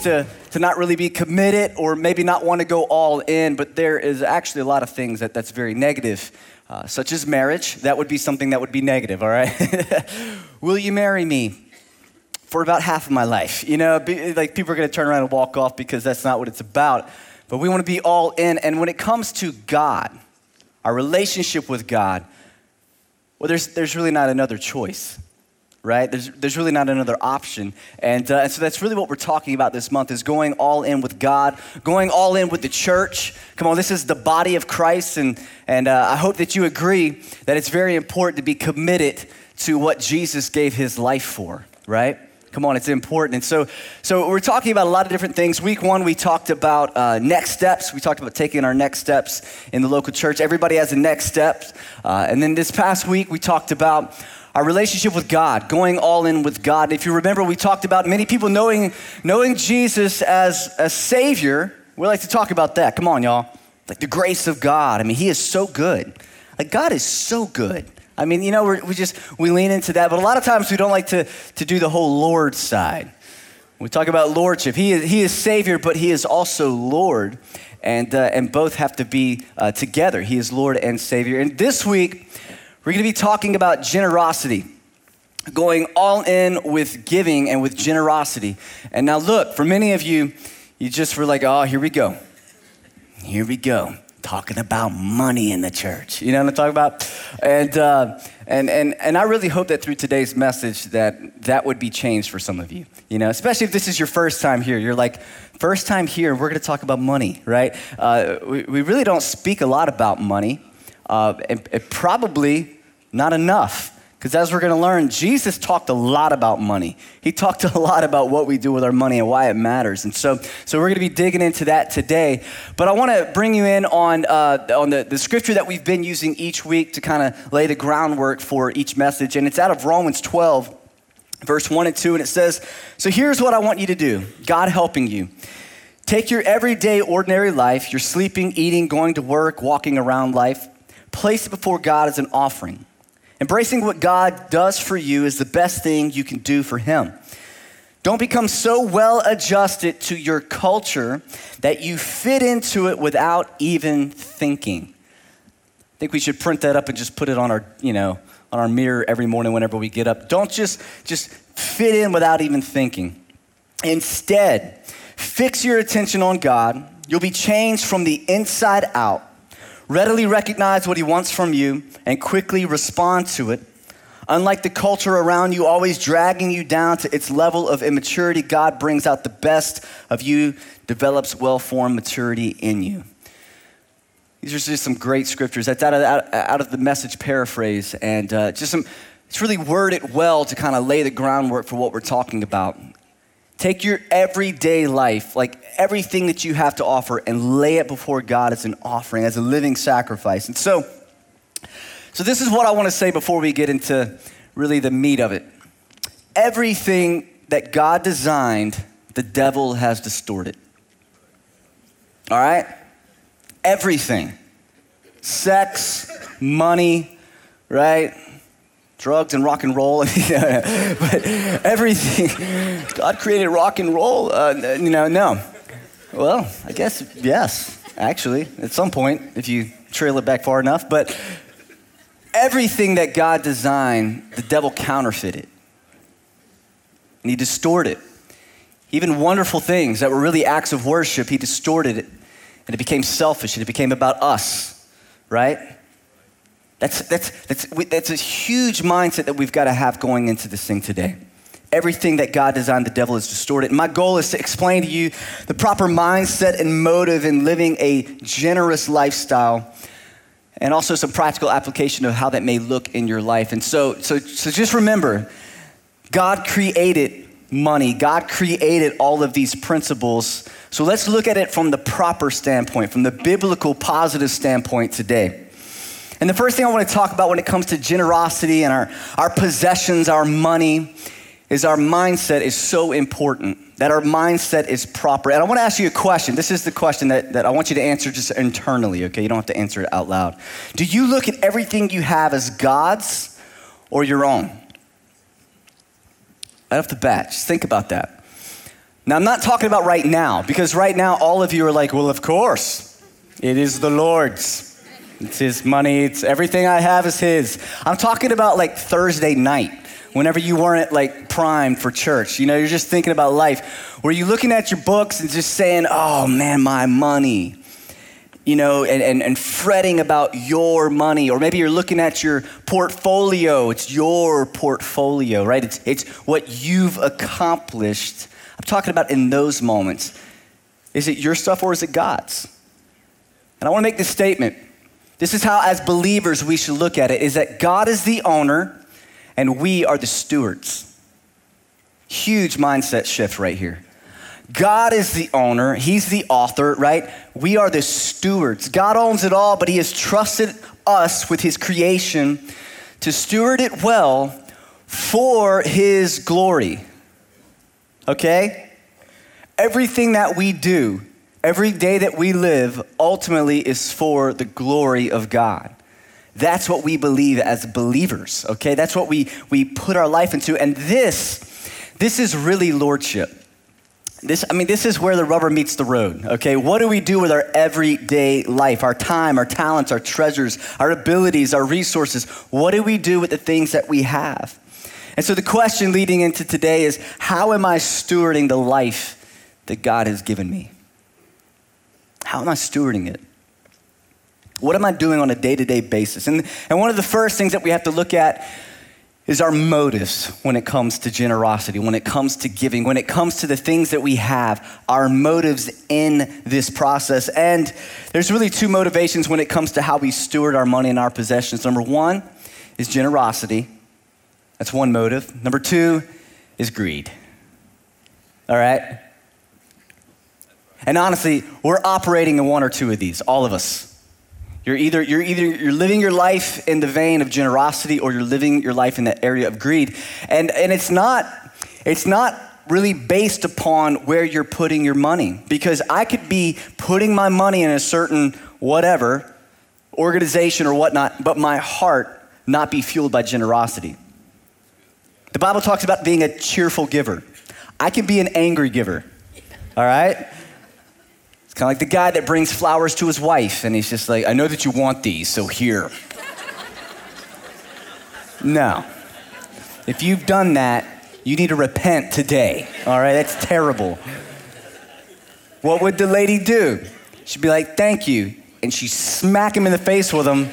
to, to not really be committed or maybe not want to go all in, but there is actually a lot of things that, that's very negative, uh, such as marriage. That would be something that would be negative, all right? Will you marry me? For about half of my life. You know, be, like people are gonna turn around and walk off because that's not what it's about. But we wanna be all in. And when it comes to God, our relationship with God, well, there's, there's really not another choice right? There's, there's really not another option. And, uh, and so that's really what we're talking about this month is going all in with God, going all in with the church. Come on, this is the body of Christ. And, and uh, I hope that you agree that it's very important to be committed to what Jesus gave his life for, right? Come on, it's important. And so, so we're talking about a lot of different things. Week one, we talked about uh, next steps. We talked about taking our next steps in the local church. Everybody has a next step. Uh, and then this past week, we talked about our relationship with God, going all in with God. If you remember, we talked about many people knowing, knowing Jesus as a Savior. We like to talk about that. Come on, y'all. Like the grace of God. I mean, He is so good. Like, God is so good. I mean, you know, we just, we lean into that, but a lot of times we don't like to, to do the whole Lord side. We talk about lordship. He is, he is Savior, but He is also Lord. And, uh, and both have to be uh, together. He is Lord and Savior. And this week, we're going to be talking about generosity, going all in with giving and with generosity. And now, look, for many of you, you just were like, oh, here we go. Here we go. Talking about money in the church. You know what I'm talking about? And, uh, and, and, and I really hope that through today's message that that would be changed for some of you. You know, especially if this is your first time here. You're like, first time here, we're going to talk about money, right? Uh, we, we really don't speak a lot about money uh, and, and probably not enough. Because as we're going to learn, Jesus talked a lot about money. He talked a lot about what we do with our money and why it matters. And so, so we're going to be digging into that today. But I want to bring you in on, uh, on the, the scripture that we've been using each week to kind of lay the groundwork for each message. And it's out of Romans 12, verse 1 and 2. And it says, So here's what I want you to do God helping you. Take your everyday, ordinary life, your sleeping, eating, going to work, walking around life, place it before God as an offering. Embracing what God does for you is the best thing you can do for Him. Don't become so well adjusted to your culture that you fit into it without even thinking. I think we should print that up and just put it on our, you know, on our mirror every morning whenever we get up. Don't just just fit in without even thinking. Instead, fix your attention on God. You'll be changed from the inside out readily recognize what he wants from you, and quickly respond to it. Unlike the culture around you always dragging you down to its level of immaturity, God brings out the best of you, develops well formed maturity in you. These are just some great scriptures. That's out of, out of the message paraphrase, and uh, just some, it's really worded well to kind of lay the groundwork for what we're talking about. Take your everyday life, like everything that you have to offer, and lay it before God as an offering, as a living sacrifice. And so, so this is what I want to say before we get into really the meat of it. Everything that God designed, the devil has distorted. All right? Everything. Sex, money, right? Drugs and rock and roll, but everything. God created rock and roll. Uh, you know, no. Well, I guess yes, actually, at some point, if you trail it back far enough. But everything that God designed, the devil counterfeited, and he distorted. It. Even wonderful things that were really acts of worship, he distorted it, and it became selfish, and it became about us, right? That's, that's, that's, that's a huge mindset that we've got to have going into this thing today. Everything that God designed, the devil has distorted. My goal is to explain to you the proper mindset and motive in living a generous lifestyle and also some practical application of how that may look in your life. And so, so, so just remember God created money, God created all of these principles. So let's look at it from the proper standpoint, from the biblical positive standpoint today. And the first thing I want to talk about when it comes to generosity and our, our possessions, our money, is our mindset is so important, that our mindset is proper. And I want to ask you a question. This is the question that, that I want you to answer just internally, okay? You don't have to answer it out loud. Do you look at everything you have as God's or your own? Right off the bat, just think about that. Now, I'm not talking about right now, because right now, all of you are like, well, of course, it is the Lord's. It's His money, it's everything I have is His. I'm talking about like Thursday night, whenever you weren't like primed for church. You know, you're just thinking about life. Were you looking at your books and just saying, oh man, my money? you know, and, and, and fretting about your money. Or maybe you're looking at your portfolio. It's your portfolio, right? It's, it's what you've accomplished. I'm talking about in those moments. Is it your stuff or is it God's? And I want to make this statement. This is how, as believers, we should look at it is that God is the owner and we are the stewards. Huge mindset shift right here. God is the owner, He's the author, right? We are the stewards. God owns it all, but He has trusted us with His creation to steward it well for His glory. Okay? Everything that we do, every day that we live, ultimately is for the glory of God. That's what we believe as believers, okay? That's what we, we put our life into. And this, this is really lordship. This, I mean, this is where the rubber meets the road, okay? What do we do with our everyday life, our time, our talents, our treasures, our abilities, our resources? What do we do with the things that we have? And so the question leading into today is how am I stewarding the life that God has given me? How am I stewarding it? What am I doing on a day to day basis? And, and one of the first things that we have to look at is our motives when it comes to generosity, when it comes to giving, when it comes to the things that we have, our motives in this process. And there's really two motivations when it comes to how we steward our money and our possessions. Number one is generosity. That's one motive. Number two is greed. All right? And honestly, we're operating in one or two of these, all of us. You're either, you're either you're living your life in the vein of generosity or you're living your life in the area of greed. And, and it's not, it's not really based upon where you're putting your money. Because I could be putting my money in a certain whatever, organization or whatnot, but my heart not be fueled by generosity. The Bible talks about being a cheerful giver. I can be an angry giver, all right? Kind of like the guy that brings flowers to his wife, and he's just like, I know that you want these, so here. no. If you've done that, you need to repent today, all right? That's terrible. What would the lady do? She'd be like, Thank you. And she'd smack him in the face with them,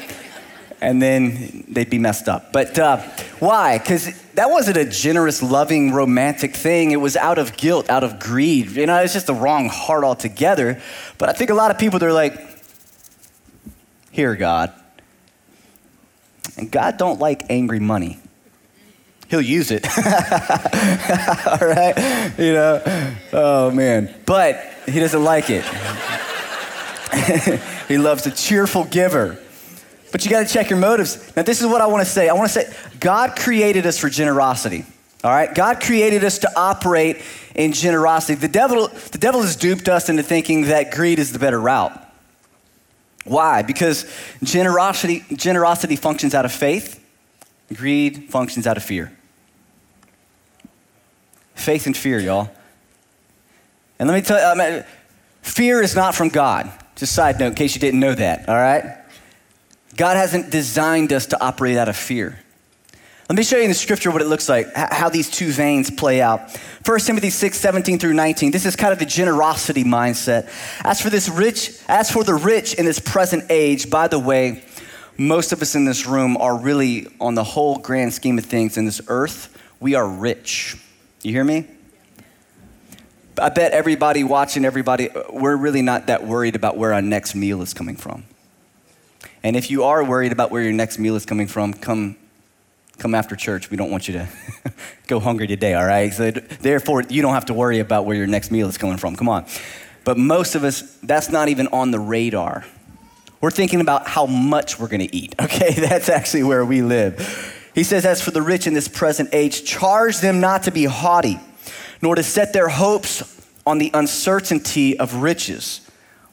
and then they'd be messed up. But uh, why? Because that wasn't a generous, loving, romantic thing. It was out of guilt, out of greed. You know, it's just the wrong heart altogether. But I think a lot of people, they're like, here, God. And God don't like angry money. He'll use it. All right? You know? Oh, man. But he doesn't like it. he loves a cheerful giver. But you got to check your motives. Now, this is what I want to say. I want to say God created us for generosity. All right? God created us to operate in generosity. The devil, the devil has duped us into thinking that greed is the better route. Why? Because generosity, generosity functions out of faith, greed functions out of fear. Faith and fear, y'all. And let me tell uh, you, I mean, fear is not from God. Just side note, in case you didn't know that, all right? God hasn't designed us to operate out of fear. Let me show you in the scripture what it looks like, how these two veins play out. 1 Timothy 6, 17 through 19. This is kind of the generosity mindset. As for this rich, as for the rich in this present age, by the way, most of us in this room are really, on the whole grand scheme of things in this earth, we are rich. You hear me? I bet everybody watching, everybody, we're really not that worried about where our next meal is coming from. And if you are worried about where your next meal is coming from, come, come after church. We don't want you to go hungry today, all right? So therefore, you don't have to worry about where your next meal is coming from. Come on. But most of us, that's not even on the radar. We're thinking about how much we're going to eat, okay? That's actually where we live. He says, As for the rich in this present age, charge them not to be haughty, nor to set their hopes on the uncertainty of riches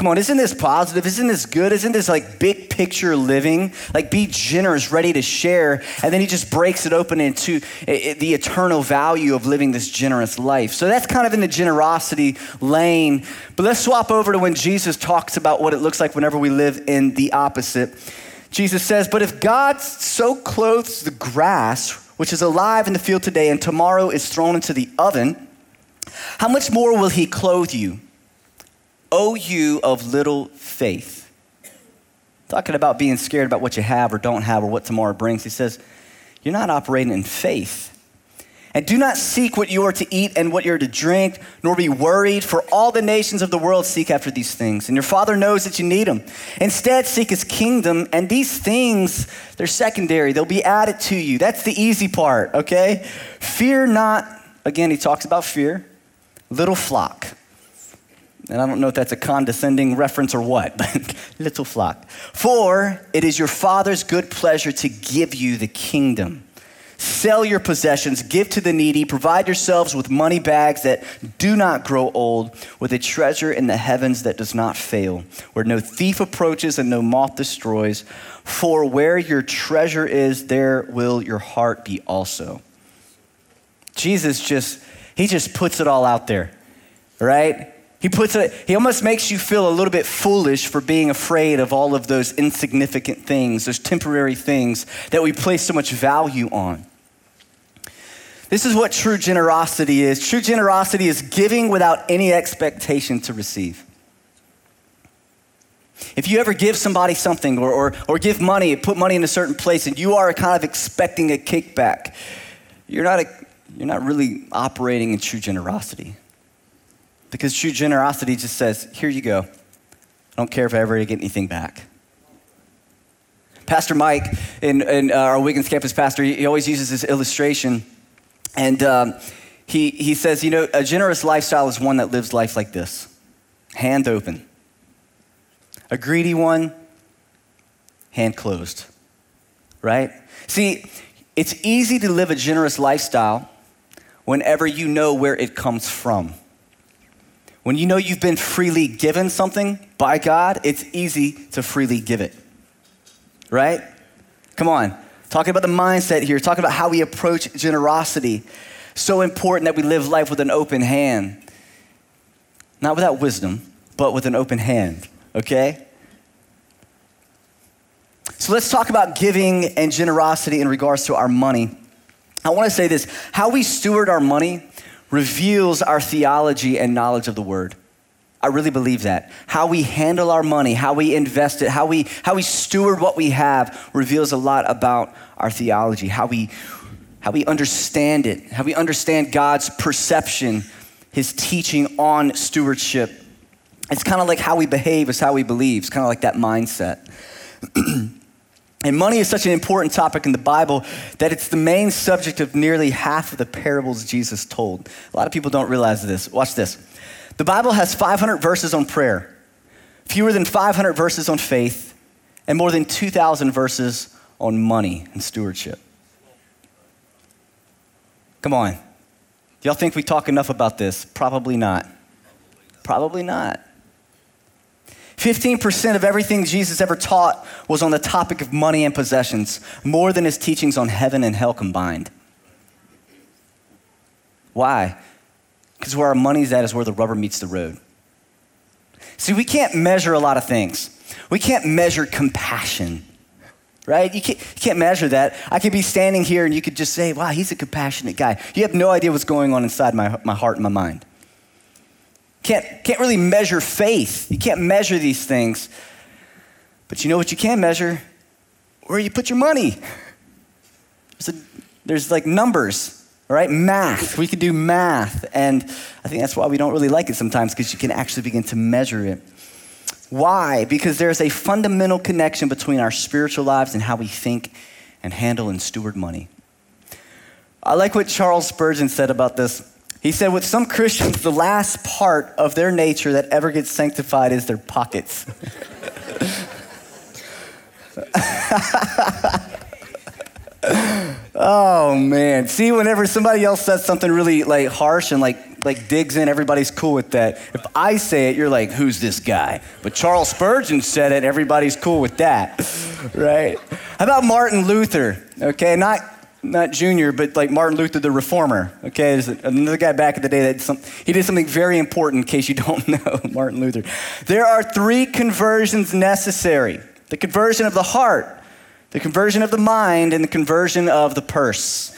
Come on, isn't this positive? Isn't this good? Isn't this like big picture living? Like be generous, ready to share. And then he just breaks it open into eh, eh, the eternal value of living this generous life. So that's kind of in the generosity lane. But let's swap over to when Jesus talks about what it looks like whenever we live in the opposite. Jesus says, But if God so clothes the grass, which is alive in the field today and tomorrow is thrown into the oven, how much more will he clothe you? O you of little faith. Talking about being scared about what you have or don't have or what tomorrow brings, he says, You're not operating in faith. And do not seek what you are to eat and what you're to drink, nor be worried, for all the nations of the world seek after these things. And your Father knows that you need them. Instead, seek his kingdom, and these things, they're secondary. They'll be added to you. That's the easy part, okay? Fear not. Again, he talks about fear. Little flock. And I don't know if that's a condescending reference or what, but little flock. For it is your Father's good pleasure to give you the kingdom. Sell your possessions, give to the needy, provide yourselves with money bags that do not grow old, with a treasure in the heavens that does not fail, where no thief approaches and no moth destroys. For where your treasure is, there will your heart be also. Jesus just, he just puts it all out there, right? He puts it, he almost makes you feel a little bit foolish for being afraid of all of those insignificant things, those temporary things that we place so much value on. This is what true generosity is. True generosity is giving without any expectation to receive. If you ever give somebody something or, or, or give money, put money in a certain place, and you are kind of expecting a kickback, you're not, a, you're not really operating in true generosity. Because true generosity just says, here you go. I don't care if I ever get anything back. Pastor Mike, in, in uh, our Wiggins campus pastor, he always uses this illustration and um, he, he says, you know, a generous lifestyle is one that lives life like this hand open. A greedy one, hand closed, right? See, it's easy to live a generous lifestyle whenever you know where it comes from. When you know you've been freely given something by God, it's easy to freely give it, right? Come on. Talking about the mindset here, talking about how we approach generosity. So important that we live life with an open hand. Not without wisdom, but with an open hand, okay? So let's talk about giving and generosity in regards to our money. I want to say this how we steward our money reveals our theology and knowledge of the word. I really believe that. How we handle our money, how we invest it, how we, how we steward what we have reveals a lot about our theology, how we, how we understand it, how we understand God's perception, his teaching on stewardship. It's kind of like how we behave is how we believe. It's kind of like that mindset. and money is such an important topic in the Bible that it's the main subject of nearly half of the parables Jesus told. A lot of people don't realize this. Watch this. The Bible has 500 verses on prayer, fewer than 500 verses on faith, and more than 2,000 verses on money and stewardship. Come on. Do y'all think we talk enough about this? Probably not. Probably not. 15% of everything Jesus ever taught was on the topic of money and possessions, more than his teachings on heaven and hell combined. Why? Because where our money's at is where the rubber meets the road. See, we can't measure a lot of things. We can't measure compassion, right? You can't, you can't measure that. I could be standing here and you could just say, wow, he's a compassionate guy. You have no idea what's going on inside my, my heart and my mind. Can't, can't really measure faith. You can't measure these things. But you know what you can measure? Where you put your money. There's, a, there's like numbers all right, math. We can do math. And I think that's why we don't really like it sometimes, because you can actually begin to measure it. Why? Because there's a fundamental connection between our spiritual lives and how we think and handle and steward money. I like what Charles Spurgeon said about this. He said, with some Christians, the last part of their nature that ever gets sanctified is their pockets. Oh man. See, whenever somebody else says something really like harsh and like like digs in, everybody's cool with that. If I say it, you're like, who's this guy? But Charles Spurgeon said it, everybody's cool with that. right? How about Martin Luther? Okay, not not Junior, but like Martin Luther the Reformer. Okay, there's another guy back in the day that some, he did something very important. In case you don't know, Martin Luther. There are three conversions necessary: the conversion of the heart, the conversion of the mind, and the conversion of the purse.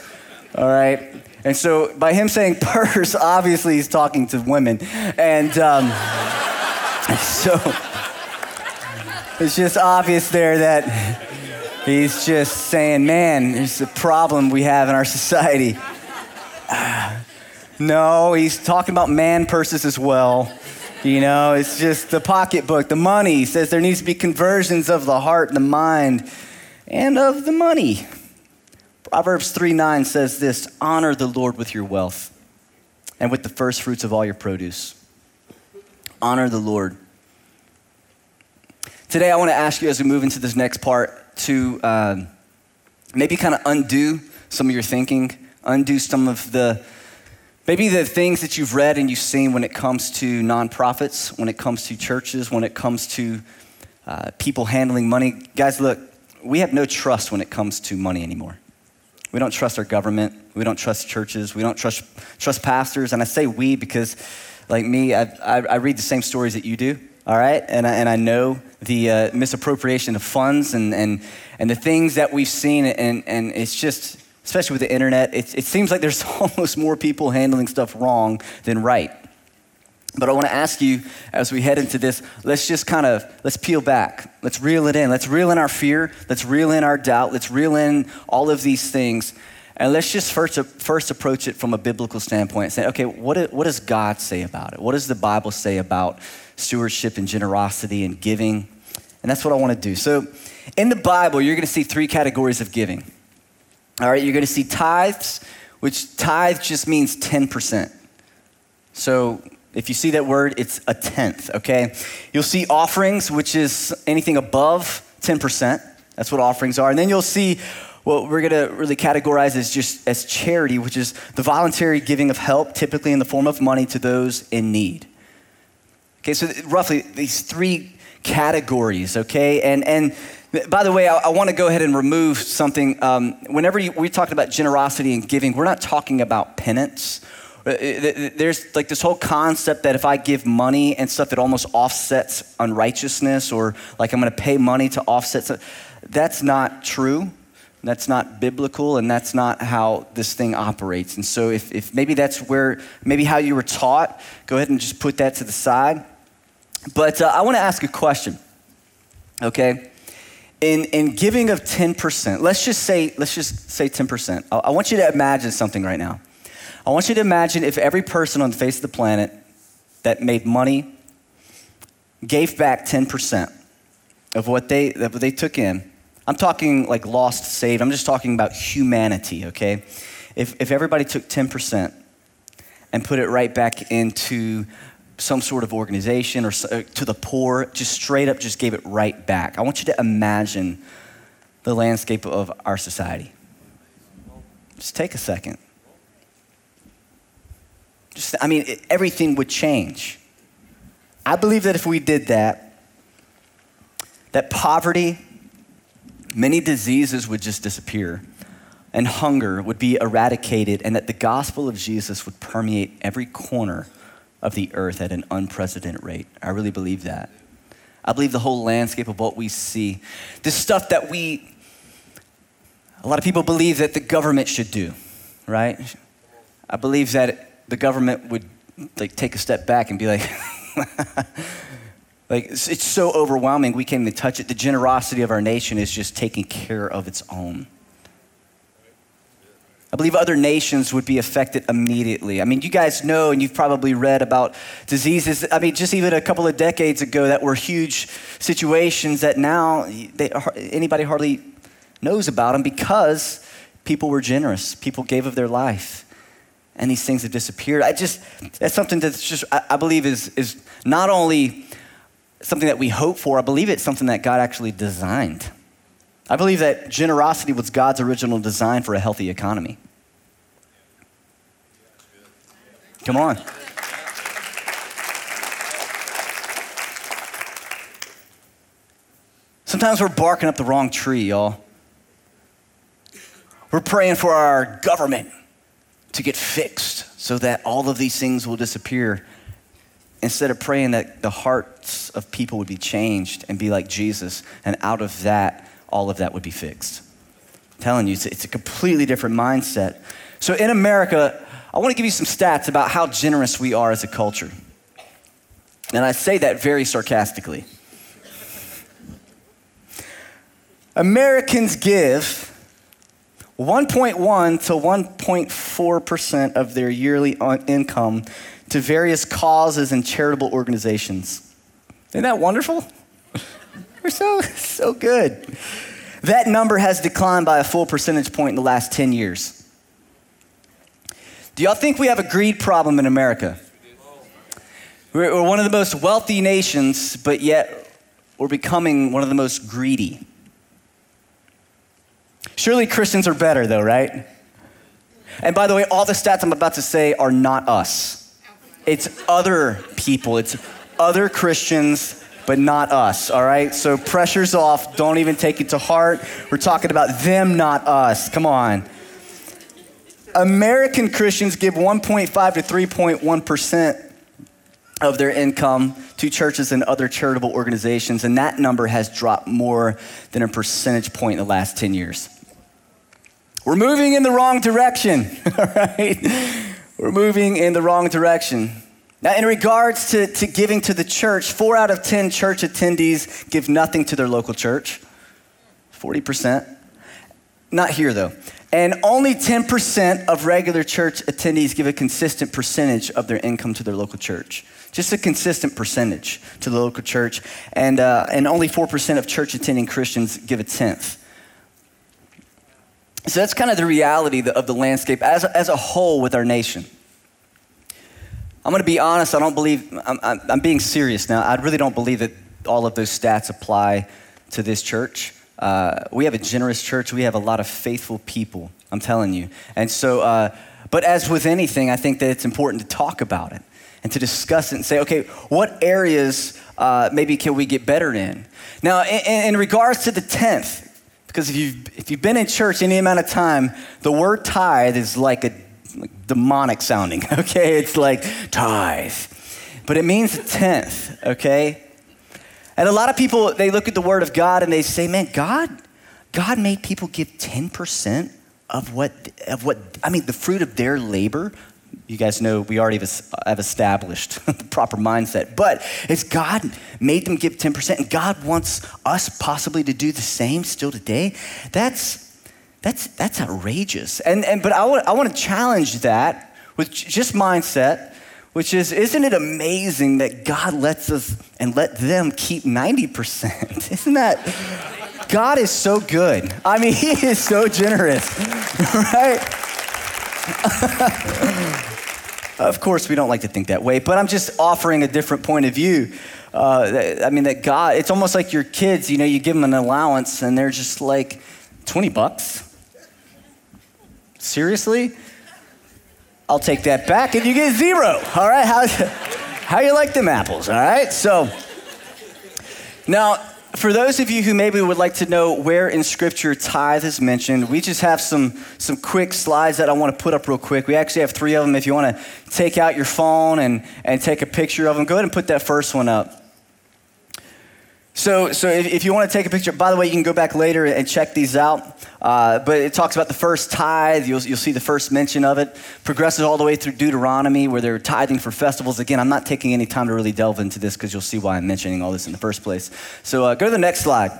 All right. And so, by him saying purse, obviously he's talking to women, and um, so it's just obvious there that He's just saying, man, it's a problem we have in our society. no, he's talking about man purses as well. You know, it's just the pocketbook, the money. He says there needs to be conversions of the heart, and the mind, and of the money. Proverbs 3 9 says this honor the Lord with your wealth and with the first fruits of all your produce. Honor the Lord. Today, I want to ask you as we move into this next part to uh, maybe kind of undo some of your thinking, undo some of the maybe the things that you've read and you've seen when it comes to nonprofits, when it comes to churches, when it comes to uh, people handling money. Guys, look, we have no trust when it comes to money anymore. We don't trust our government. We don't trust churches. We don't trust, trust pastors. And I say we because, like me, I, I, I read the same stories that you do all right? And I, and I know the uh, misappropriation of funds and, and, and the things that we've seen, and, and it's just, especially with the internet, it, it seems like there's almost more people handling stuff wrong than right. But I want to ask you as we head into this, let's just kind of let's peel back. Let's reel it in. Let's reel in our fear. Let's reel in our doubt. Let's reel in all of these things. And let's just first, first approach it from a biblical standpoint. and Say, okay, what, what does God say about it? What does the Bible say about stewardship and generosity and giving. And that's what I want to do. So, in the Bible, you're going to see three categories of giving. All right, you're going to see tithes, which tithe just means 10%. So, if you see that word, it's a tenth, okay? You'll see offerings, which is anything above 10%. That's what offerings are. And then you'll see what we're going to really categorize as just as charity, which is the voluntary giving of help, typically in the form of money to those in need. Okay, so roughly these three categories, okay? And, and by the way, I, I want to go ahead and remove something. Um, whenever you, we talk about generosity and giving, we're not talking about penance. Uh, uh, there's like this whole concept that if I give money and stuff, it almost offsets unrighteousness or like I'm going to pay money to offset. That's not true. That's not biblical, and that's not how this thing operates. And so, if, if maybe that's where, maybe how you were taught, go ahead and just put that to the side. But uh, I want to ask a question, okay? In, in giving of 10%, let's just say, let's just say 10%. I, I want you to imagine something right now. I want you to imagine if every person on the face of the planet that made money gave back 10% of what they, of what they took in. I'm talking like lost, saved. I'm just talking about humanity, okay? If, if everybody took 10% and put it right back into some sort of organization or uh, to the poor, just straight up just gave it right back. I want you to imagine the landscape of our society. Just take a second. Just, I mean, it, everything would change. I believe that if we did that, that poverty, many diseases would just disappear, and hunger would be eradicated, and that the gospel of Jesus would permeate every corner of the earth at an unprecedented rate. I really believe that. I believe the whole landscape of what we see, this stuff that we, a lot of people believe that the government should do, right? I believe that the government would like take a step back and be like, like it's, it's so overwhelming we can't even touch it. The generosity of our nation is just taking care of its own. I believe other nations would be affected immediately. I mean, you guys know, and you've probably read about diseases. I mean, just even a couple of decades ago, that were huge situations that now they, anybody hardly knows about them because people were generous. People gave of their life, and these things have disappeared. I just that's something that's just I, I believe is is not only something that we hope for. I believe it's something that God actually designed. I believe that generosity was God's original design for a healthy economy. Come on. Sometimes we're barking up the wrong tree, y'all. We're praying for our government to get fixed so that all of these things will disappear instead of praying that the hearts of people would be changed and be like Jesus, and out of that, all of that would be fixed. I'm telling you, it's a completely different mindset. So in America, I want to give you some stats about how generous we are as a culture. And I say that very sarcastically. Americans give 1.1 to 1.4% of their yearly uh, income to various causes and charitable organizations. Isn't that wonderful? We're so, so good. That number has declined by a full percentage point in the last 10 years. Do y'all think we have a greed problem in America? We're one of the most wealthy nations, but yet we're becoming one of the most greedy. Surely Christians are better, though, right? And by the way, all the stats I'm about to say are not us. It's other people, it's other Christians, but not us, all right? So pressure's off. Don't even take it to heart. We're talking about them, not us. Come on. American Christians give 1.5 to 3.1% of their income to churches and other charitable organizations, and that number has dropped more than a percentage point in the last 10 years. We're moving in the wrong direction, all right? We're moving in the wrong direction. Now, in regards to, to giving to the church, four out of 10 church attendees give nothing to their local church. 40%. Not here, though. And only 10% of regular church attendees give a consistent percentage of their income to their local church. Just a consistent percentage to the local church. And, uh, and only 4% of church attending Christians give a tenth. So that's kind of the reality of the landscape as as a whole with our nation. I'm going to be honest, I don't believe, I'm, I'm, I'm, being serious now. I really don't believe that all of those stats apply to this church. Uh, we have a generous church, we have a lot of faithful people, I'm telling you. And so, uh, but as with anything, I think that it's important to talk about it and to discuss it and say, okay, what areas uh, maybe can we get better in? Now, in, in regards to the 10th, because if you've, if you've been in church any amount of time, the word tithe is like a like demonic sounding, okay? It's like tithe. But it means a tenth, okay? And a lot of people, they look at the word of God and they say, man, God, God made people give 10% of what, of what, I mean, the fruit of their labor you guys know we already have established the proper mindset. But if God made them give 10% and God wants us possibly to do the same still today, that's, that's, that's outrageous. And, and, but I want, I want to challenge that with just mindset, which is, isn't it amazing that God lets us and let them keep 90%? Isn't that? God is so good. I mean, He is so generous, right? of course, we don't like to think that way, but I'm just offering a different point of view. Uh, I mean, that God, it's almost like your kids, you know, you give them an allowance and they're just like, 20 bucks? Seriously? I'll take that back and you get zero. All right? How, how you like them apples? All right? So, now, for those of you who maybe would like to know where in Scripture tithe is mentioned, we just have some, some quick slides that I want to put up real quick. We actually have three of them. If you want to take out your phone and, and take a picture of them, go ahead and put that first one up. So, so if, if, you want to take a picture, by the way, you can go back later and check these out. Uh, but it talks about the first tithe. You'll, you'll see the first mention of it. Progresses all the way through Deuteronomy, where they're tithing for festivals. Again, I'm not taking any time to really delve into this because you'll see why I'm mentioning all this in the first place. So uh, go to the next slide.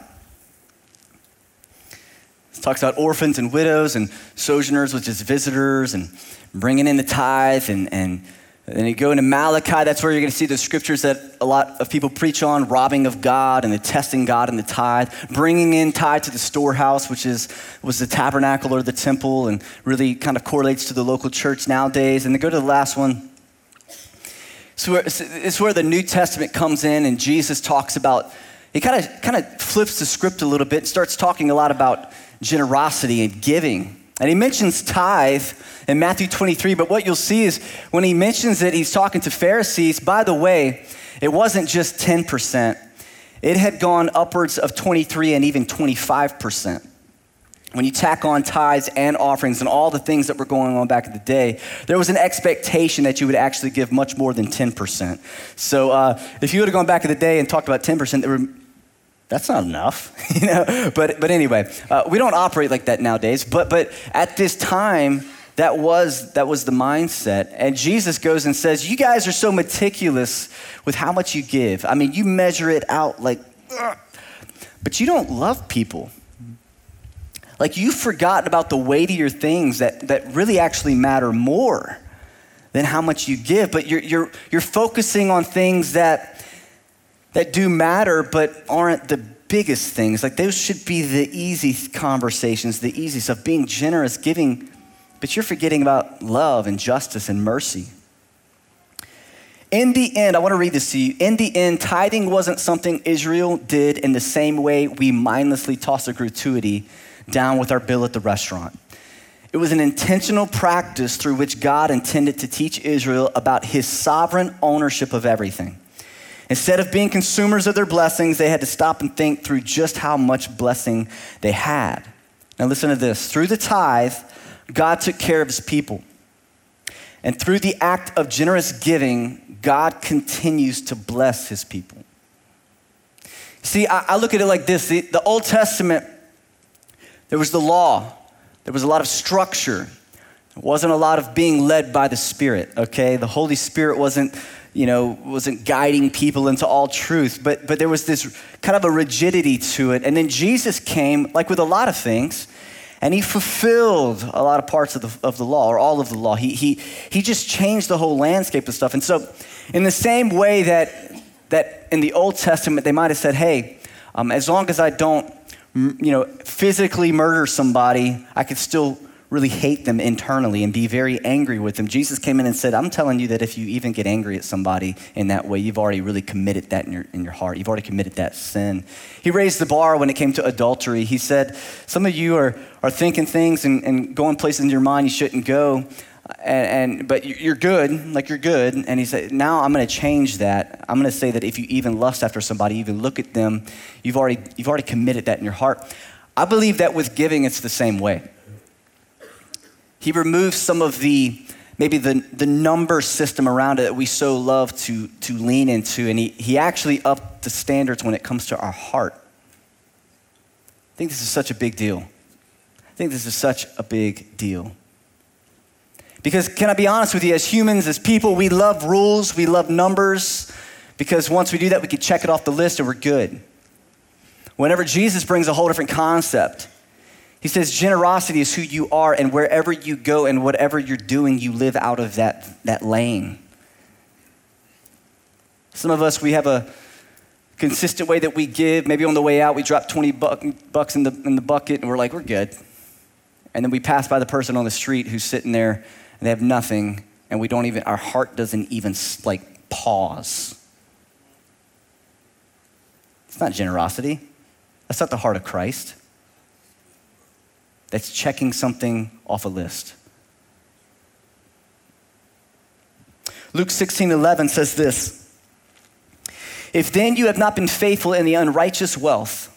It talks about orphans and widows and sojourners, which is visitors, and bringing in the tithe and, and and then you go into Malachi, that's where you're going to see the scriptures that a lot of people preach on robbing of God and the testing God and the tithe, bringing in tithe to the storehouse, which is, was the tabernacle or the temple, and really kind of correlates to the local church nowadays. And then go to the last one. So it's where the New Testament comes in, and Jesus talks about he kind of kind of flips the script a little bit, starts talking a lot about generosity and giving. And he mentions tithe in Matthew 23, but what you'll see is when he mentions it, he's talking to Pharisees. By the way, it wasn't just 10%, it had gone upwards of 23 and even 25%. When you tack on tithes and offerings and all the things that were going on back in the day, there was an expectation that you would actually give much more than 10%. So uh, if you would have gone back in the day and talked about 10%, there were that's not enough, you know. But but anyway, uh, we don't operate like that nowadays. But but at this time, that was that was the mindset. And Jesus goes and says, "You guys are so meticulous with how much you give. I mean, you measure it out like, Ugh. but you don't love people." Like you've forgotten about the weightier things that, that really actually matter more than how much you give, but you're, you're, you're focusing on things that that do matter but aren't the biggest things. Like those should be the easy conversations, the easy stuff, being generous, giving, but you're forgetting about love and justice and mercy. In the end, I want to read this to you. In the end, tithing wasn't something Israel did in the same way we mindlessly toss a gratuity down with our bill at the restaurant. It was an intentional practice through which God intended to teach Israel about his sovereign ownership of everything. Instead of being consumers of their blessings, they had to stop and think through just how much blessing they had. Now, listen to this through the tithe, God took care of his people. And through the act of generous giving, God continues to bless his people. See, I, I look at it like this the, the Old Testament, there was the law, there was a lot of structure. It wasn't a lot of being led by the Spirit, okay? The Holy Spirit wasn't you know, wasn't guiding people into all truth, but, but there was this kind of a rigidity to it. And then Jesus came, like with a lot of things, and he fulfilled a lot of parts of the, of the law, or all of the law. He, he, he just changed the whole landscape of stuff. And so, in the same way that, that in the Old Testament, they might have said, hey, um, as long as I don't, you know, physically murder somebody, I could still really hate them internally and be very angry with them. Jesus came in and said, I'm telling you that if you even get angry at somebody in that way, you've already really committed that in your, in your heart. You've already committed that sin. He raised the bar when it came to adultery. He said, Some of you are, are thinking things and, and going places in your mind you shouldn't go. And, and, but you're good, like you're good. And he said, now I'm going to change that. I'm going to say that if you even lust after somebody, even look at them, you've already you've already committed that in your heart. I believe that with giving, it's the same way. He removes some of the maybe the, the number system around it that we so love to, to lean into, and he, he actually upped the standards when it comes to our heart. I think this is such a big deal. I think this is such a big deal. Because, can I be honest with you, as humans, as people, we love rules, we love numbers, because once we do that, we can check it off the list and we're good. Whenever Jesus brings a whole different concept, he says, generosity is who you are, and wherever you go and whatever you're doing, you live out of that, that lane. Some of us, we have a consistent way that we give. Maybe on the way out, we drop 20 bucks in the, in the bucket, and we're like, we're good. And then we pass by the person on the street who's sitting there, and they have nothing, and we don't even, our heart doesn't even like pause. It's not generosity. That's not the heart of Christ that's checking something off a list. Luke 16 11 says this If then you have not been faithful in the unrighteous wealth,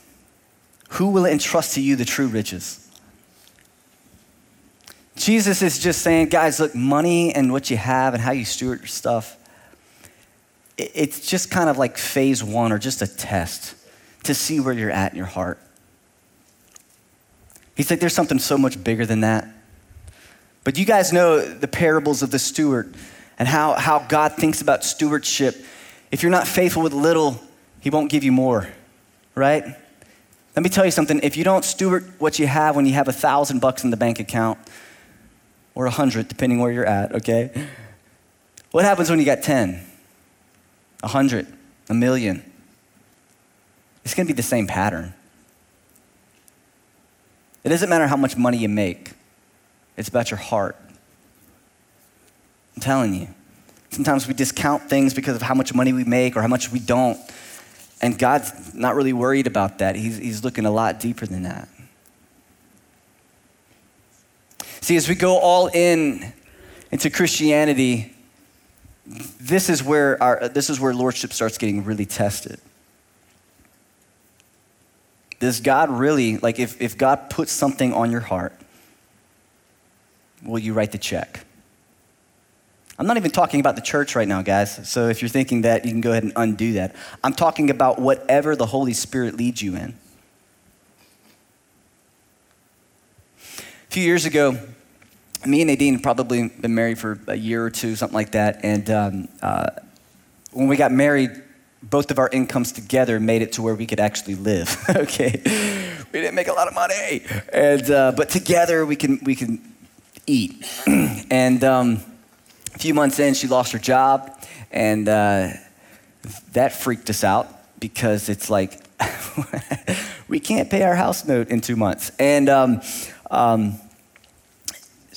who will entrust to you the true riches? Jesus is just saying, guys, look, money and what you have and how you steward your stuff, it's just kind of like phase one or just a test to see where you're at in your heart. He's like, there's something so much bigger than that. But you guys know the parables of the steward and how, how God thinks about stewardship. If you're not faithful with little, He won't give you more, right? Let me tell you something. If you don't steward what you have when you have a thousand bucks in the bank account, or a hundred, depending where you're at, okay? What happens when you got 10, a hundred, a million? It's gonna be the same pattern. It doesn't matter how much money you make, it's about your heart. I'm telling you. Sometimes we discount things because of how much money we make or how much we don't. And God's not really worried about that. He's, he's looking a lot deeper than that. See, as we go all in into Christianity, this is where, our, this is where lordship starts getting really tested. Does God really, like, if, if God puts something on your heart, will you write the check? I'm not even talking about the church right now, guys. So if you're thinking that, you can go ahead and undo that. I'm talking about whatever the Holy Spirit leads you in. A few years ago, me and Nadine probably been married for a year or two, something like that. And um, uh, when we got married, both of our incomes together made it to where we could actually live. okay, we didn't make a lot of money, and uh, but together we can we can eat. and um, a few months in, she lost her job, and uh, that freaked us out because it's like we can't pay our house note in two months, and. Um, um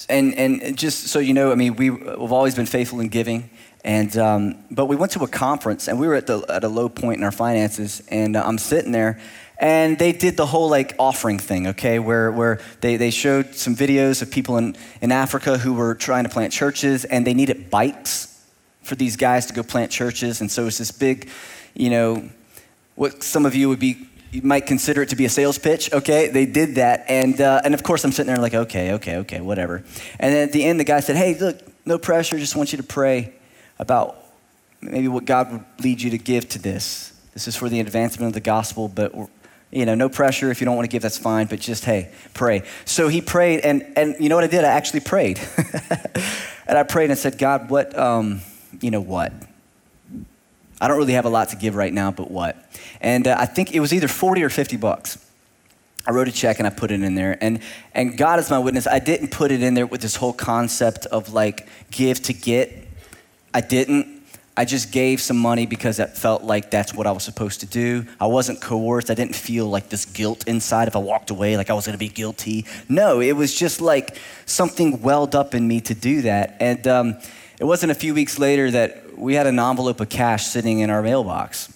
and, and just so you know, I mean, we, we've always been faithful in giving. And, um, but we went to a conference and we were at, the, at a low point in our finances. And uh, I'm sitting there and they did the whole like offering thing, okay, where, where they, they showed some videos of people in, in Africa who were trying to plant churches and they needed bikes for these guys to go plant churches. And so it's this big, you know, what some of you would be you might consider it to be a sales pitch, okay? They did that. And, uh, and of course, I'm sitting there like, okay, okay, okay, whatever. And then at the end, the guy said, hey, look, no pressure, just want you to pray about maybe what God would lead you to give to this. This is for the advancement of the gospel, but you know, no pressure. If you don't want to give, that's fine. But just hey, pray. So he prayed, and and you know what I did? I actually prayed, and I prayed and said, God, what, um, you know, what? I don't really have a lot to give right now, but what? And uh, I think it was either 40 or 50 bucks. I wrote a check and I put it in there. And, and God is my witness. I didn't put it in there with this whole concept of like give to get. I didn't. I just gave some money because it felt like that's what I was supposed to do. I wasn't coerced. I didn't feel like this guilt inside if I walked away, like I was going to be guilty. No, it was just like something welled up in me to do that. And um, it wasn't a few weeks later that we had an envelope of cash sitting in our mailbox.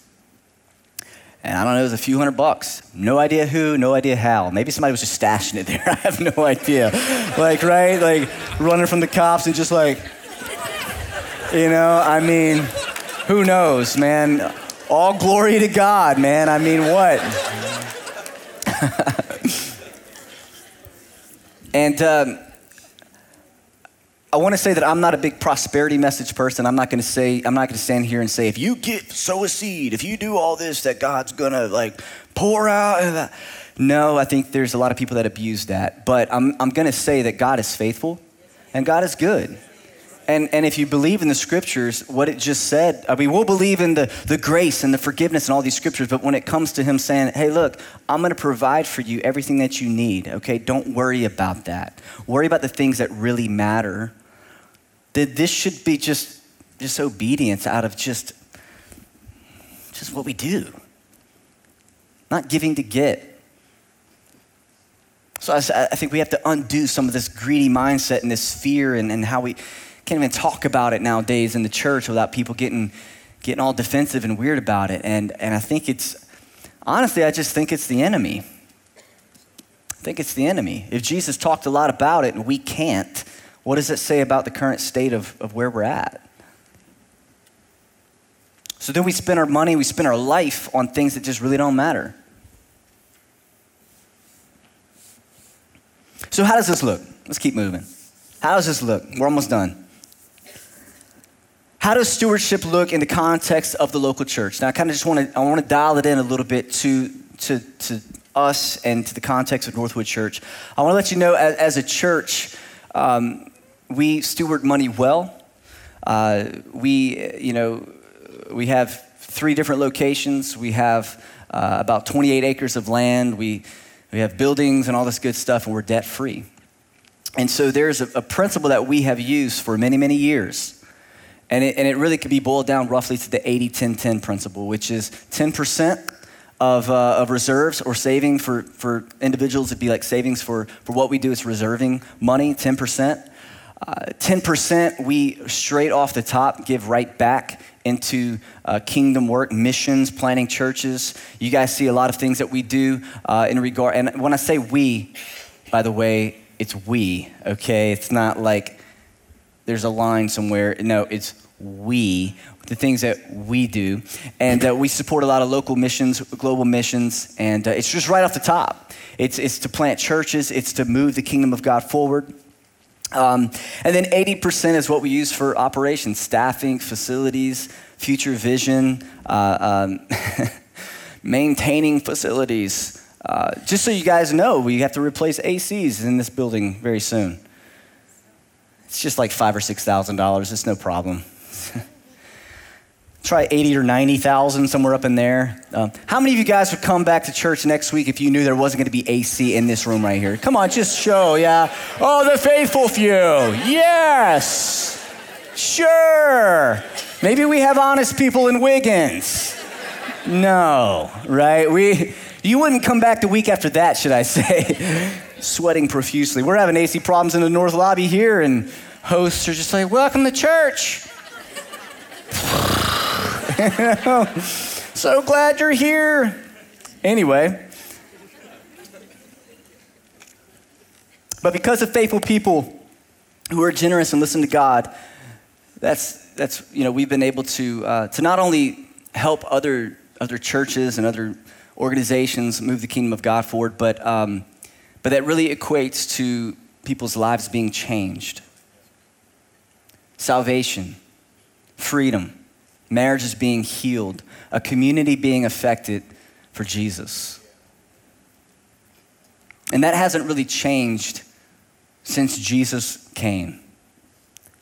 And I don't know, it was a few hundred bucks. No idea who, no idea how. Maybe somebody was just stashing it there. I have no idea. like, right? Like running from the cops and just like, you know, I mean, who knows, man? All glory to God, man. I mean, what? and um, I want to say that I'm not a big prosperity message person. I'm not going to say, I'm not going to stand here and say, if you get, sow a seed, if you do all this, that God's going to like pour out. No, I think there's a lot of people that abuse that. But I'm, I'm going to say that God is faithful and God is good. And, and if you believe in the scriptures, what it just said, I mean, we'll believe in the, the grace and the forgiveness and all these scriptures, but when it comes to Him saying, hey, look, I'm going to provide for you everything that you need, okay? Don't worry about that. Worry about the things that really matter that this should be just, just obedience out of just, just what we do, not giving to get. So I, I think we have to undo some of this greedy mindset and this fear and, and how we can't even talk about it nowadays in the church without people getting, getting all defensive and weird about it. And, and I think it's, honestly, I just think it's the enemy. I think it's the enemy. If Jesus talked a lot about it and we can't, what does it say about the current state of, of where we're at? So then we spend our money, we spend our life on things that just really don't matter. So, how does this look? Let's keep moving. How does this look? We're almost done. How does stewardship look in the context of the local church? Now, I kind of just want to I want to dial it in a little bit to to to us and to the context of Northwood Church. I want to let you know, as, as a church, um, we steward money well. Uh, we, you know, we have three different locations. We have uh, about 28 acres of land. We, we have buildings and all this good stuff, and we're debt free. And so there's a, a, principle that we have used for many, many years. And it, and it really can be boiled down roughly to the 80 10 10 principle, which is 10% of, uh, of reserves or saving for, for individuals. It'd be like savings for, for what we do, it's reserving money, 10%. Uh, 10% we straight off the top give right back into uh, kingdom work, missions, planting churches. You guys see a lot of things that we do uh, in regard. And when I say we, by the way, it's we, okay? It's not like there's a line somewhere. No, it's we, the things that we do. And uh, we support a lot of local missions, global missions, and uh, it's just right off the top. It's, it's to plant churches, it's to move the kingdom of God forward. Um, and then 80% is what we use for operations, staffing, facilities, future vision, uh, um, maintaining facilities. Uh, just so you guys know, we have to replace ACs in this building very soon. It's just like five or six thousand dollars. It's no problem. Try eighty or ninety thousand, somewhere up in there. Um, how many of you guys would come back to church next week if you knew there wasn't going to be AC in this room right here? Come on, just show, yeah. Oh, the faithful few. Yes. Sure. Maybe we have honest people in Wiggins. No, right? We, you wouldn't come back the week after that, should I say? Sweating profusely. We're having AC problems in the North Lobby here, and hosts are just like, Welcome to church. so glad you're here. Anyway, but because of faithful people who are generous and listen to God, that's, that's you know, we've been able to, uh, to not only help other, other churches and other organizations move the kingdom of God forward, but, um, but that really equates to people's lives being changed. Salvation, freedom, marriages being healed, a community being affected for Jesus. And that hasn't really changed since Jesus came.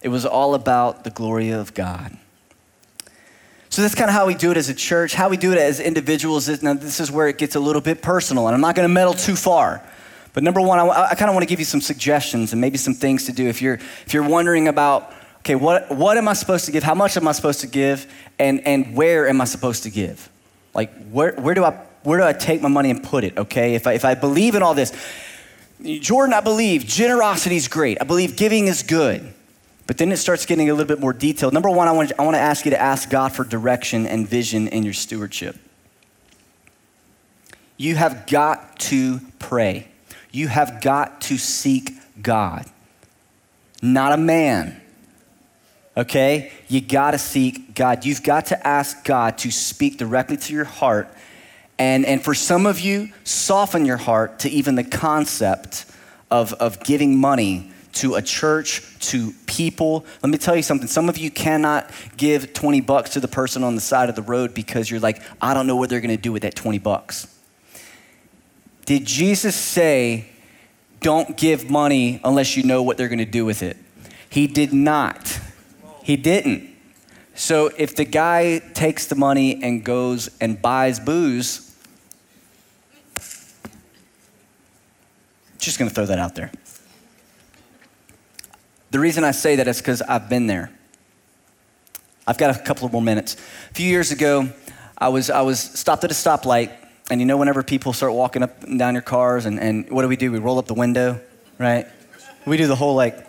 It was all about the glory of God. So that's kind of how we do it as a church, how we do it as individuals. Now, this is where it gets a little bit personal, and I'm not going to meddle too far. But number one, I, I kind of want to give you some suggestions and maybe some things to do if you're if you're wondering about okay, what, what am I supposed to give? How much am I supposed to give? And, and where am I supposed to give? Like, where, where, do I, where do I take my money and put it, okay? If I, if I believe in all this, Jordan, I believe generosity is great. I believe giving is good. But then it starts getting a little bit more detailed. Number one, I want, I want to ask you to ask God for direction and vision in your stewardship. You have got to pray. You have got to seek God, not a man okay? You got to seek God. You've got to ask God to speak directly to your heart. And, and for some of you, soften your heart to even the concept of, of giving money to a church, to people. Let me tell you something. Some of you cannot give 20 bucks to the person on the side of the road because you're like, I don't know what they're going to do with that 20 bucks. Did Jesus say, don't give money unless you know what they're going to do with it? He did not. He didn't. So if the guy takes the money and goes and buys booze, just gonna throw that out there. The reason I say that is because I've been there. I've got a couple of more minutes. A few years ago, I was, I was stopped at a stoplight, and you know, whenever people start walking up and down your cars, and, and what do we do? We roll up the window, right? We do the whole like,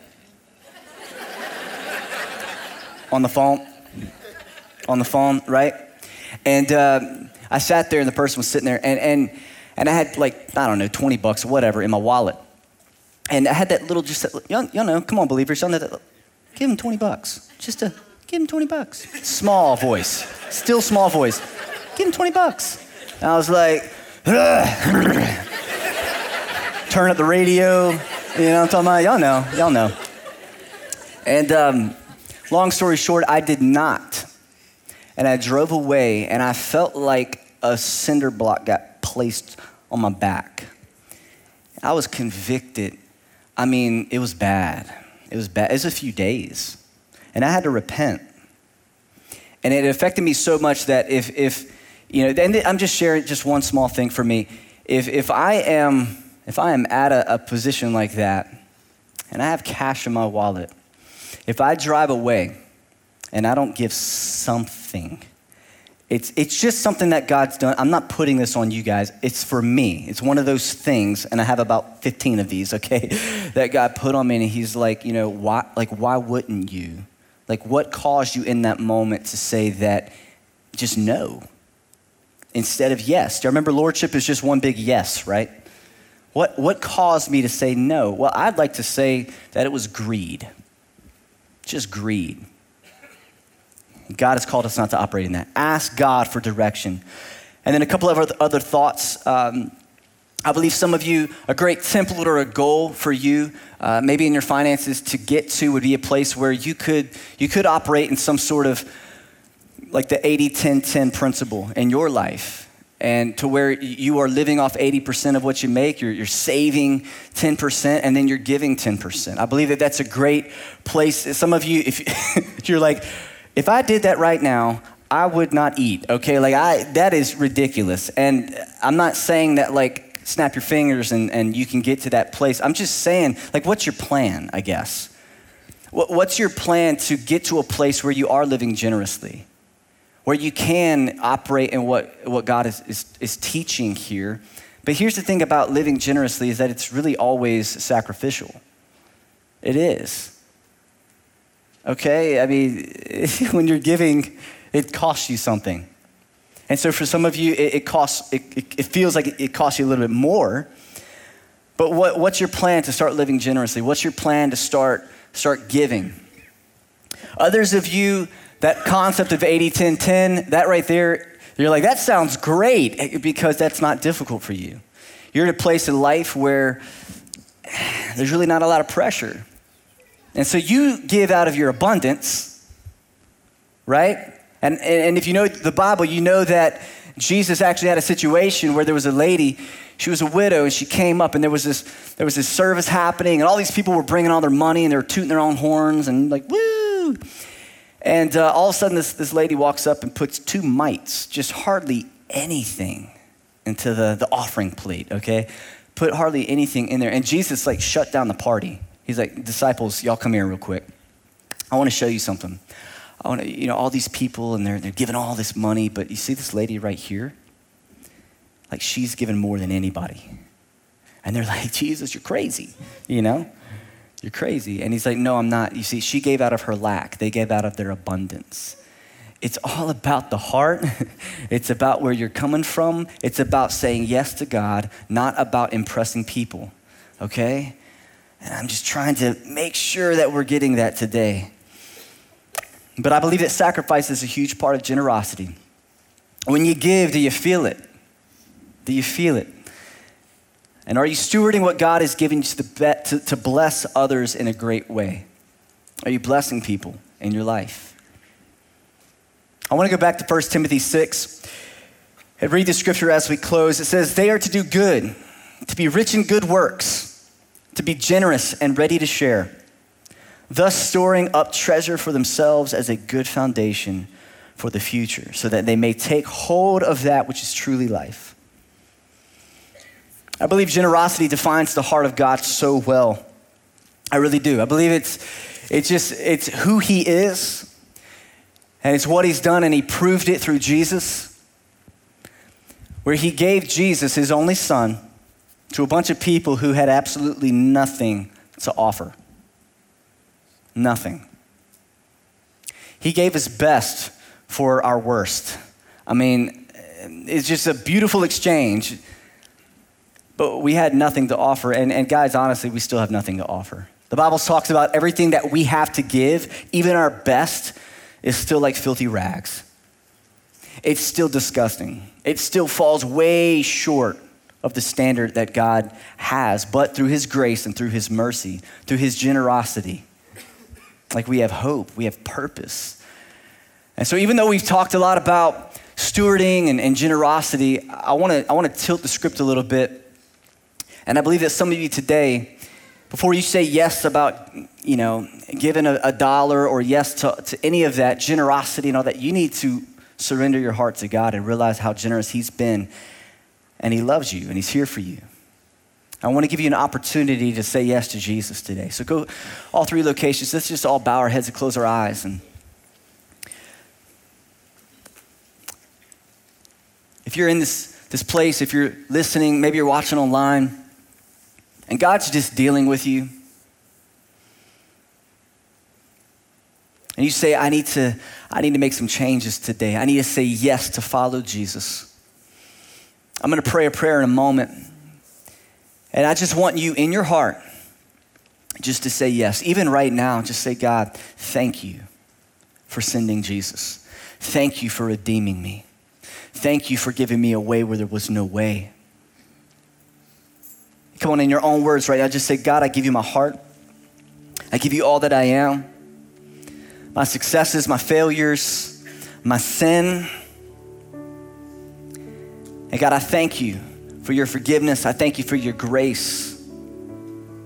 on the phone, on the phone, right? And uh, I sat there, and the person was sitting there, and, and, and I had like, I don't know, 20 bucks or whatever in my wallet. And I had that little, just, that, you know, come on, believers, you know, that, give him 20 bucks. Just to give him 20 bucks. Small voice, still small voice. Give him 20 bucks. And I was like, turn up the radio, you know I'm talking about? Y'all know, y'all know. And um, Long story short, I did not. And I drove away, and I felt like a cinder block got placed on my back. I was convicted. I mean, it was bad. It was bad. It was a few days. And I had to repent. And it affected me so much that if, if you know, and I'm just sharing just one small thing for me. If, if I am, if I am at a, a position like that, and I have cash in my wallet, if I drive away and I don't give something, It's, it's just something that God's done. I'm not putting this on you guys. It's for me. It's one of those things, and I have about 15 of these, okay, that God put on me, and He's like, you know, why, like, why wouldn't you? Like, what caused you in that moment to say that just no instead of yes? Do you remember lordship is just one big yes, right? What, what caused me to say no? Well, I'd like to say that it was greed. Just greed. God has called us not to operate in that. Ask God for direction. And then a couple of other thoughts. Um, I believe some of you, a great template or a goal for you, uh, maybe in your finances to get to would be a place where you could, you could operate in some sort of like the 80 10 10 principle in your life. And to where you are living off 80% of what you make, you're, you're saving 10%, and then you're giving 10%. I believe that that's a great place. Some of you, if you're like, if I did that right now, I would not eat, okay? Like, I, that is ridiculous. And I'm not saying that, like, snap your fingers and, and you can get to that place. I'm just saying, like, what's your plan, I guess? What, What's your plan to get to a place where you are living generously? Where you can operate in what, what God is, is, is teaching here. But here's the thing about living generously is that it's really always sacrificial. It is. Okay? I mean, when you're giving, it costs you something. And so for some of you, it, it costs, it, it, feels like it costs you a little bit more. But what, what's your plan to start living generously? What's your plan to start, start giving? Others of you, that concept of 80, 10, 10, that right there, you're like, that sounds great eh, because that's not difficult for you. You're at a place in life where there's really not a lot of pressure. And so you give out of your abundance, right? And, and if you know the Bible, you know that Jesus actually had a situation where there was a lady, she was a widow, and she came up, and there was this, there was this service happening, and all these people were bringing all their money, and they were tooting their own horns, and like, woo! And uh, all of a sudden, this, this lady walks up and puts two mites, just hardly anything, into the, the offering plate, okay? Put hardly anything in there. And Jesus, like, shut down the party. He's like, disciples, y'all come here real quick. I want to show you something. I want to, you know, all these people and they're, they're giving all this money, but you see this lady right here? Like she's given more than anybody. And they're like, Jesus, you're crazy, you know? You're crazy. And he's like, no, I'm not. You see, she gave out of her lack. They gave out of their abundance. It's all about the heart. it's about where you're coming from. It's about saying yes to God, not about impressing people, okay? And I'm just trying to make sure that we're getting that today. But I believe that sacrifice is a huge part of generosity. When you give, do you feel it? Do you feel it? And are you stewarding what God has given you to, to, to bless others in a great way? Are you blessing people in your life? I want to go back to 1 Timothy 6 and read the scripture as we close. It says, They are to do good, to be rich in good works to be generous and ready to share, thus storing up treasure for themselves as a good foundation for the future, so that they may take hold of that which is truly life. I believe generosity defines the heart of God so well. I really do. I believe it's, it's just, it's who he is, and it's what he's done, and he proved it through Jesus, where he gave Jesus, his only son, to a bunch of people who had absolutely nothing to offer. Nothing. He gave his best for our worst. I mean, it's just a beautiful exchange, but we had nothing to offer. And, and guys, honestly, we still have nothing to offer. The Bible talks about everything that we have to give, even our best, is still like filthy rags. It's still disgusting. It still falls way short of the standard that God has, but through His grace and through His mercy, through His generosity, like we have hope, we have purpose. And so, even though we've talked a lot about stewarding and, and generosity, I wanna, I wanna tilt the script a little bit. And I believe that some of you today, before you say yes about, you know, giving a, a dollar or yes to, to any of that generosity and all that, you need to surrender your heart to God and realize how generous He's been and He loves you and He's here for you. I want to give you an opportunity to say yes to Jesus today. So go all three locations. Let's just all bow our heads and close our eyes. And if you're in this, this place, if you're listening, maybe you're watching online, and God's just dealing with you, and you say, I need to, I need to make some changes today. I need to say yes to follow Jesus. I'm going to pray a prayer in a moment. And I just want you in your heart just to say yes. Even right now, just say, God, thank you for sending Jesus. Thank you for redeeming me. Thank you for giving me a way where there was no way. Come on, in your own words right now, just say, God, I give you my heart. I give you all that I am my successes, my failures, my sin. And God, I thank you for your forgiveness. I thank you for your grace.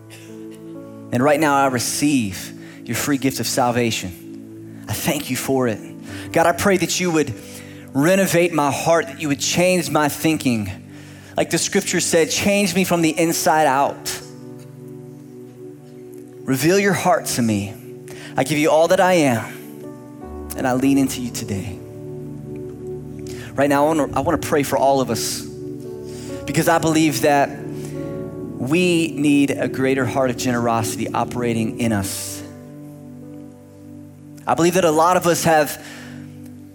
And right now, I receive your free gift of salvation. I thank you for it. God, I pray that you would renovate my heart, that you would change my thinking. Like the scripture said, change me from the inside out. Reveal your heart to me. I give you all that I am, and I lean into you today. Right now, I want to pray for all of us because I believe that we need a greater heart of generosity operating in us. I believe that a lot of us have,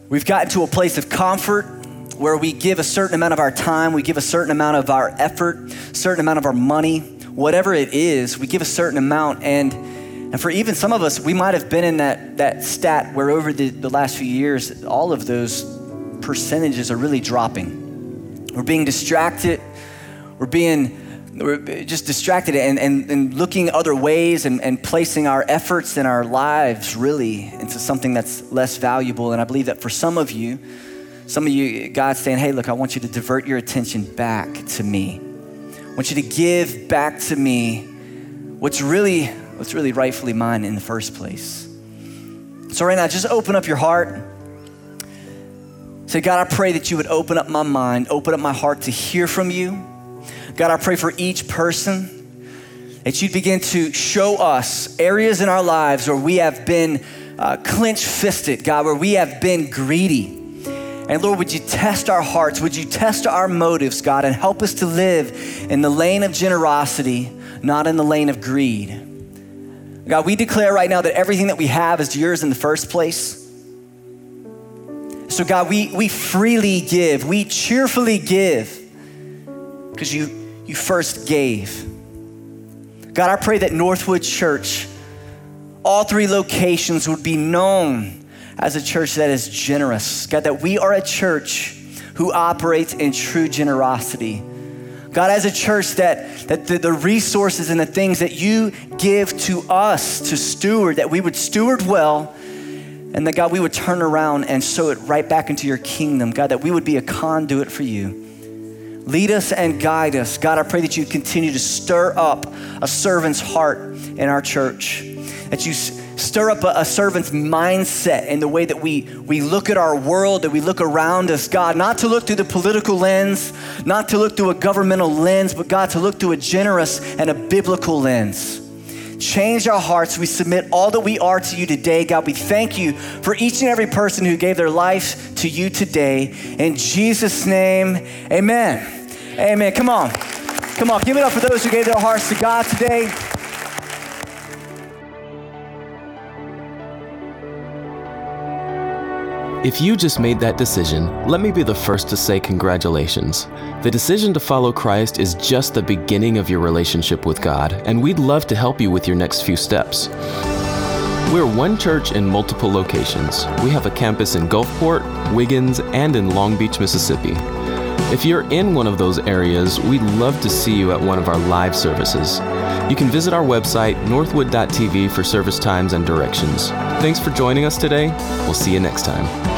we've gotten to a place of comfort where we give a certain amount of our time, we give a certain amount of our effort, certain amount of our money, whatever it is, we give a certain amount. And, and for even some of us, we might have been in that, that stat where over the, the last few years, all of those percentages are really dropping. We're being distracted, we're being we're just distracted and, and, and looking other ways and, and placing our efforts and our lives really into something that's less valuable. And I believe that for some of you, some of you, God's saying, hey, look, I want you to divert your attention back to me. I want you to give back to me what's really, what's really rightfully mine in the first place. So right now, just open up your heart. Say, God, I pray that you would open up my mind, open up my heart to hear from you God, I pray for each person that you'd begin to show us areas in our lives where we have been uh, clench fisted, God, where we have been greedy. And Lord, would you test our hearts? Would you test our motives, God, and help us to live in the lane of generosity, not in the lane of greed? God, we declare right now that everything that we have is yours in the first place. So, God, we, we freely give, we cheerfully give because you you first gave. God, I pray that Northwood Church, all three locations would be known as a church that is generous. God, that we are a church who operates in true generosity. God, as a church, that, that the, the resources and the things that you give to us to steward, that we would steward well, and that God, we would turn around and sow it right back into your kingdom. God, that we would be a conduit for you. Lead us and guide us. God, I pray that you continue to stir up a servant's heart in our church, that you stir up a, a, servant's mindset in the way that we, we look at our world, that we look around us, God, not to look through the political lens, not to look through a governmental lens, but God, to look through a generous and a biblical lens. Change our hearts. We submit all that we are to you today. God, we thank you for each and every person who gave their life to you today. In Jesus' name, amen. Amen. Come on. Come on. Give it up for those who gave their hearts to God today. If you just made that decision, let me be the first to say congratulations. The decision to follow Christ is just the beginning of your relationship with God, and we'd love to help you with your next few steps. We're one church in multiple locations. We have a campus in Gulfport, Wiggins, and in Long Beach, Mississippi. If you're in one of those areas, we'd love to see you at one of our live services. You can visit our website, northwood.tv, for service times and directions. Thanks for joining us today. We'll see you next time.